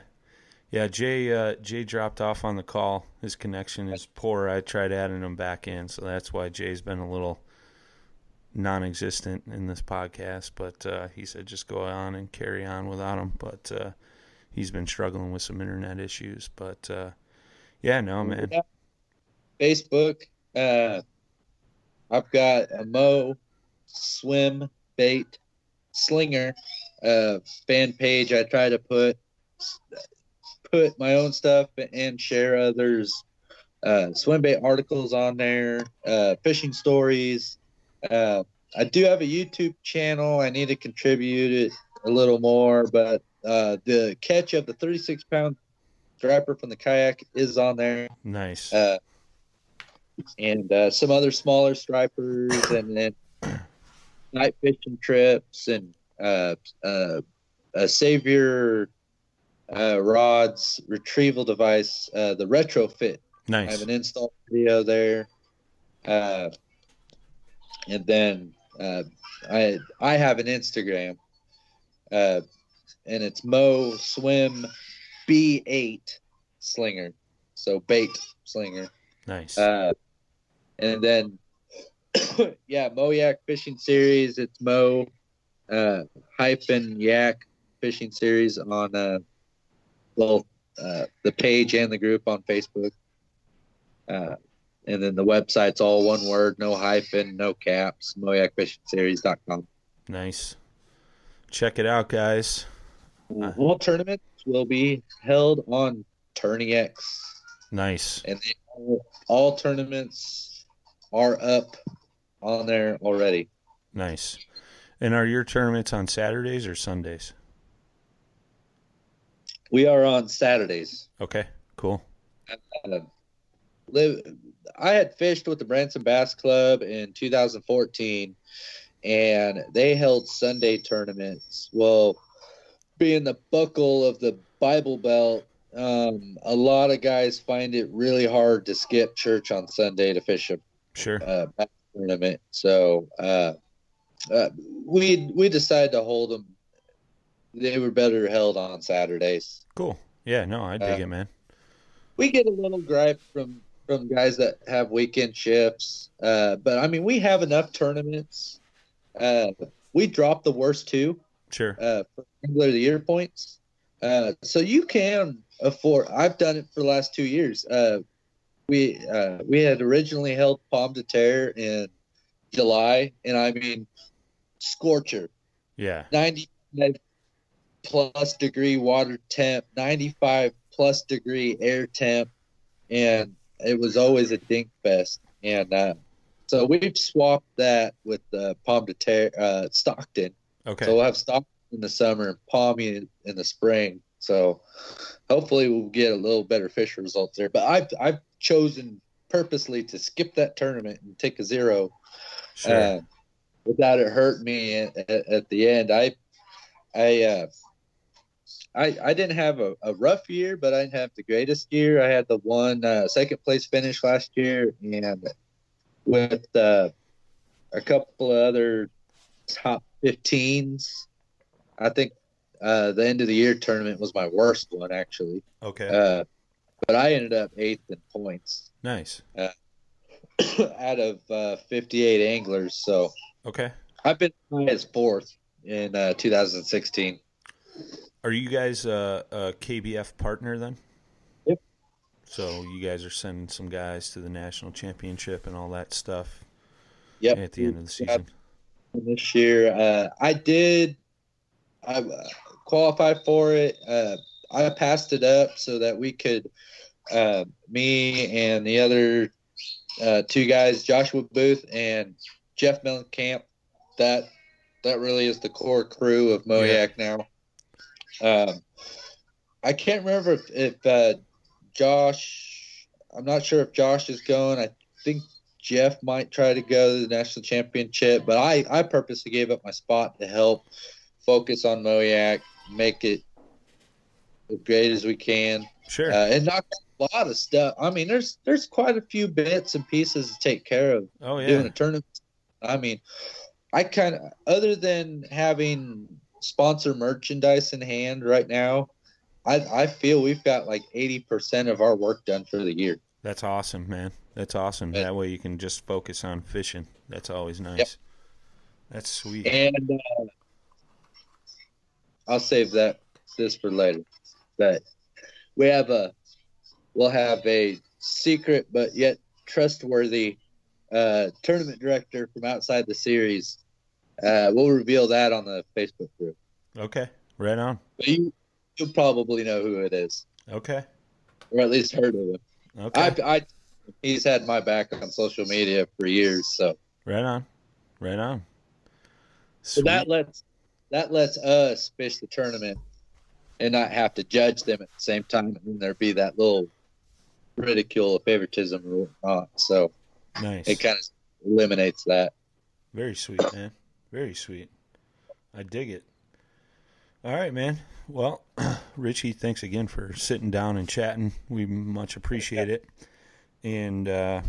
Yeah. Jay. Uh, Jay dropped off on the call. His connection is poor. I tried adding him back in, so that's why Jay's been a little non-existent in this podcast. But uh, he said just go on and carry on without him. But uh, he's been struggling with some internet issues. But uh, yeah, no man.
Facebook. Uh, I've got a Mo swim bait slinger uh, fan page. I try to put put my own stuff and share others uh, swim bait articles on there, uh, fishing stories. Uh, I do have a YouTube channel. I need to contribute it a little more, but uh, the catch of the 36 pound striper from the kayak is on there
Nice.
uh, and uh, some other smaller stripers, and then night fishing trips, and uh, uh, a Savior uh, rods retrieval device, uh, the retrofit. Nice. I have an install video there, uh, and then uh, I I have an Instagram, uh, and it's Mo Swim B8 Slinger, so bait slinger.
Nice.
Uh, and then yeah, Mo Yak Fishing Series. It's Mo uh, hyphen Yak Fishing Series on uh, well uh, the page and the group on Facebook. Uh, and then the website's all one word, no hyphen, no caps, moyakfishingseries.com.
Nice. Check it out, guys.
All tournaments will be held on Tourney X.
Nice.
And all tournaments are up on there already.
Nice. And are your tournaments on Saturdays or Sundays?
We are on Saturdays.
Okay, cool.
Uh, live, I had fished with the Branson Bass Club in 2014, and they held Sunday tournaments. Well, being the buckle of the Bible Belt, um, a lot of guys find it really hard to skip church on Sunday to fish a
Sure.
uh, tournament. So uh, uh, we we decided to hold them. They were better held on Saturdays.
Cool. Yeah, no, I dig
Uh,
it, man.
We get a little gripe from from guys that have weekend shifts, uh, but I mean we have enough tournaments. Uh, we dropped the worst two
Sure.
uh, for of the Year points. Uh, so you can afford. I've done it for the last two years. Uh, we uh, we had originally held Pomme de Terre in July, and I mean scorcher,
Yeah.
ninety five plus degree water temp, ninety five plus degree air temp, and it was always a dink fest. And uh, so we've swapped that with uh, Pomme de Terre, uh, Stockton.
Okay.
So we'll have Stockton in the summer and palmy in, in the spring. So hopefully we'll get a little better fish results there. But I've I've chosen purposely to skip that tournament and take a zero
sure.
Uh, without it hurting me at, at, the end. I I uh, I I didn't have a, a rough year, but I didn't have the greatest year. I had the one uh, second place finish last year, and with uh, a couple of other top 15s. I think uh, the end of the year tournament was my worst one actually.
okay.
Uh, but I ended up eighth in points
nice.
out of uh, 58 anglers. So
Okay.
I've been as fourth in uh, 2016.
Are you guys uh, a KBF partner then?
Yep.
So you guys are sending some guys to the national championship and all that stuff
Yep.
at the end of the season.
This year, uh, I did. I uh, qualified for it. Uh, I passed it up so that we could, uh, me and the other uh, two guys, Joshua Booth and Jeff Mellencamp. That that really is the core crew of Mo-Yak now. Um, I can't remember if, if uh, Josh. I'm not sure if Josh is going. I think Jeff might try to go to the national championship, but I, I purposely gave up my spot to help focus on Mo-Yak, make it as great as we can,
Sure.
uh, and knock a lot of stuff. I mean, there's there's quite a few bits and pieces to take care of
oh yeah.
doing a tournament. I mean, I kind of other than having sponsor merchandise in hand right now, I I feel we've got like eighty percent of our work done for the year.
That's awesome, man. That's awesome.
Yeah.
That way you can just focus on fishing. That's always nice. That's sweet.
And uh, I'll save that this for later. But we have a we'll have a secret but yet trustworthy uh, tournament director from outside the series. Uh, we'll reveal that on the Facebook group.
Okay. Right on.
But you you'll probably know who it is,
Okay.
or at least heard of him.
Okay.
I, I he's had my back on social media for years, so
right on. Right on.
So that lets that lets us fish the tournament and not have to judge them at the same time, and then there be that little ridicule of favoritism or whatnot. So
nice.
it kind of eliminates that.
Very sweet, man. Very sweet. I dig it. All right, man. Well, Richy, thanks again for sitting down and chatting. We much appreciate it. And uh,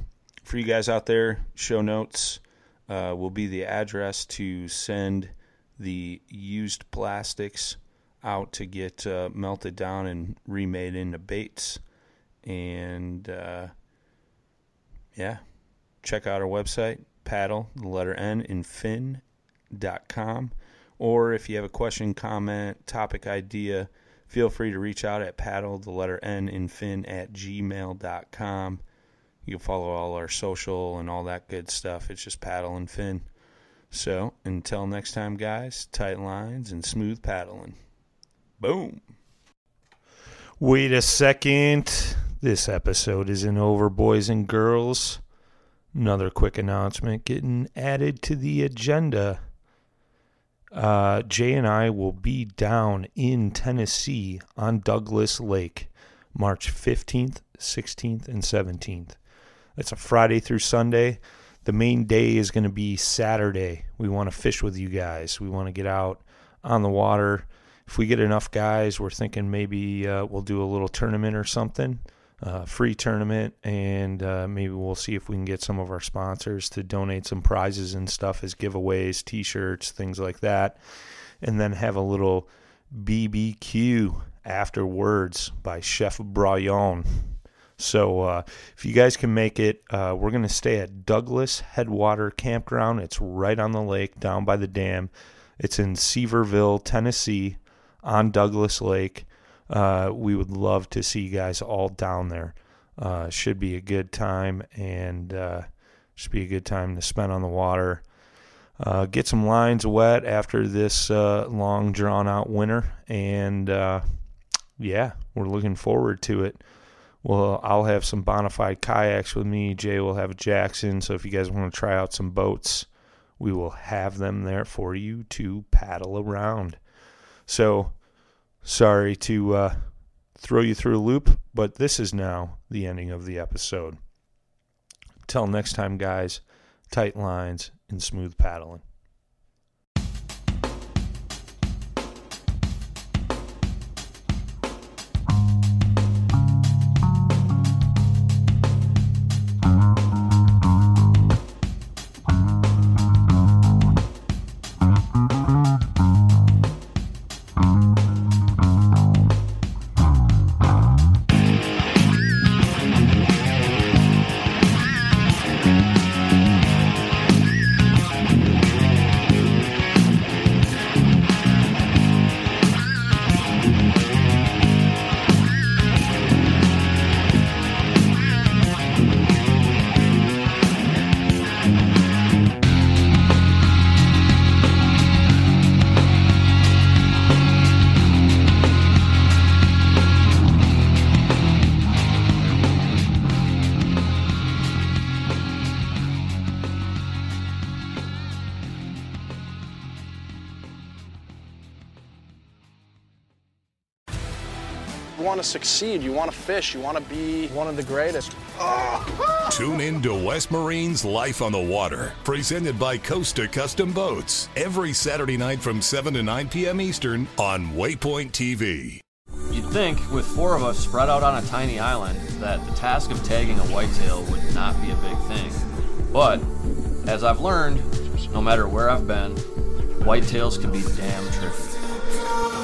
for you guys out there, show notes uh, will be the address to send the used plastics out to get uh, melted down and remade into baits. And uh, yeah, check out our website paddle, the letter N, in fin.com. Or if you have a question, comment, topic idea, feel free to reach out at paddle, the letter N, in fin at gmail.com. You can follow all our social and all that good stuff. It's just paddle and fin. So until next time, guys, tight lines and smooth paddling. Boom. Wait a second. This episode isn't over, boys and girls. Another quick announcement getting added to the agenda. Uh, Jay and I will be down in Tennessee on Douglas Lake March 15th, 16th, and 17th. It's a Friday through Sunday. The main day is going to be Saturday. We want to fish with you guys. We want to get out on the water. If we get enough guys, we're thinking maybe uh, we'll do a little tournament or something, uh, free tournament, and uh, maybe we'll see if we can get some of our sponsors to donate some prizes and stuff as giveaways, T-shirts, things like that, and then have a little BBQ afterwards by Chef Braillon. So uh, if you guys can make it, uh, we're going to stay at Douglas Headwater Campground. It's right on the lake, down by the dam. It's in Sevierville, Tennessee, on Douglas Lake. Uh, we would love to see you guys all down there. Uh, should be a good time, and uh, should be a good time to spend on the water. Uh, get some lines wet after this long, drawn out winter, and yeah, we're looking forward to it well, I'll have some bonafide kayaks with me. Jay will have a Jackson. So if you guys want to try out some boats, we will have them there for you to paddle around. So sorry to uh, throw you through a loop, but this is now the ending of the episode. Till next time, guys, tight lines and smooth paddling.
Succeed. You want to fish. You want to be one of the greatest.
Tune in to West Marine's Life on the Water, presented by Costa Custom Boats, every Saturday night from 7 to 9 p.m. Eastern on Waypoint TV.
You'd think, with four of us spread out on a tiny island, that the task of tagging a whitetail would not be a big thing. But, as I've learned, no matter where I've been, whitetails can be damn tricky.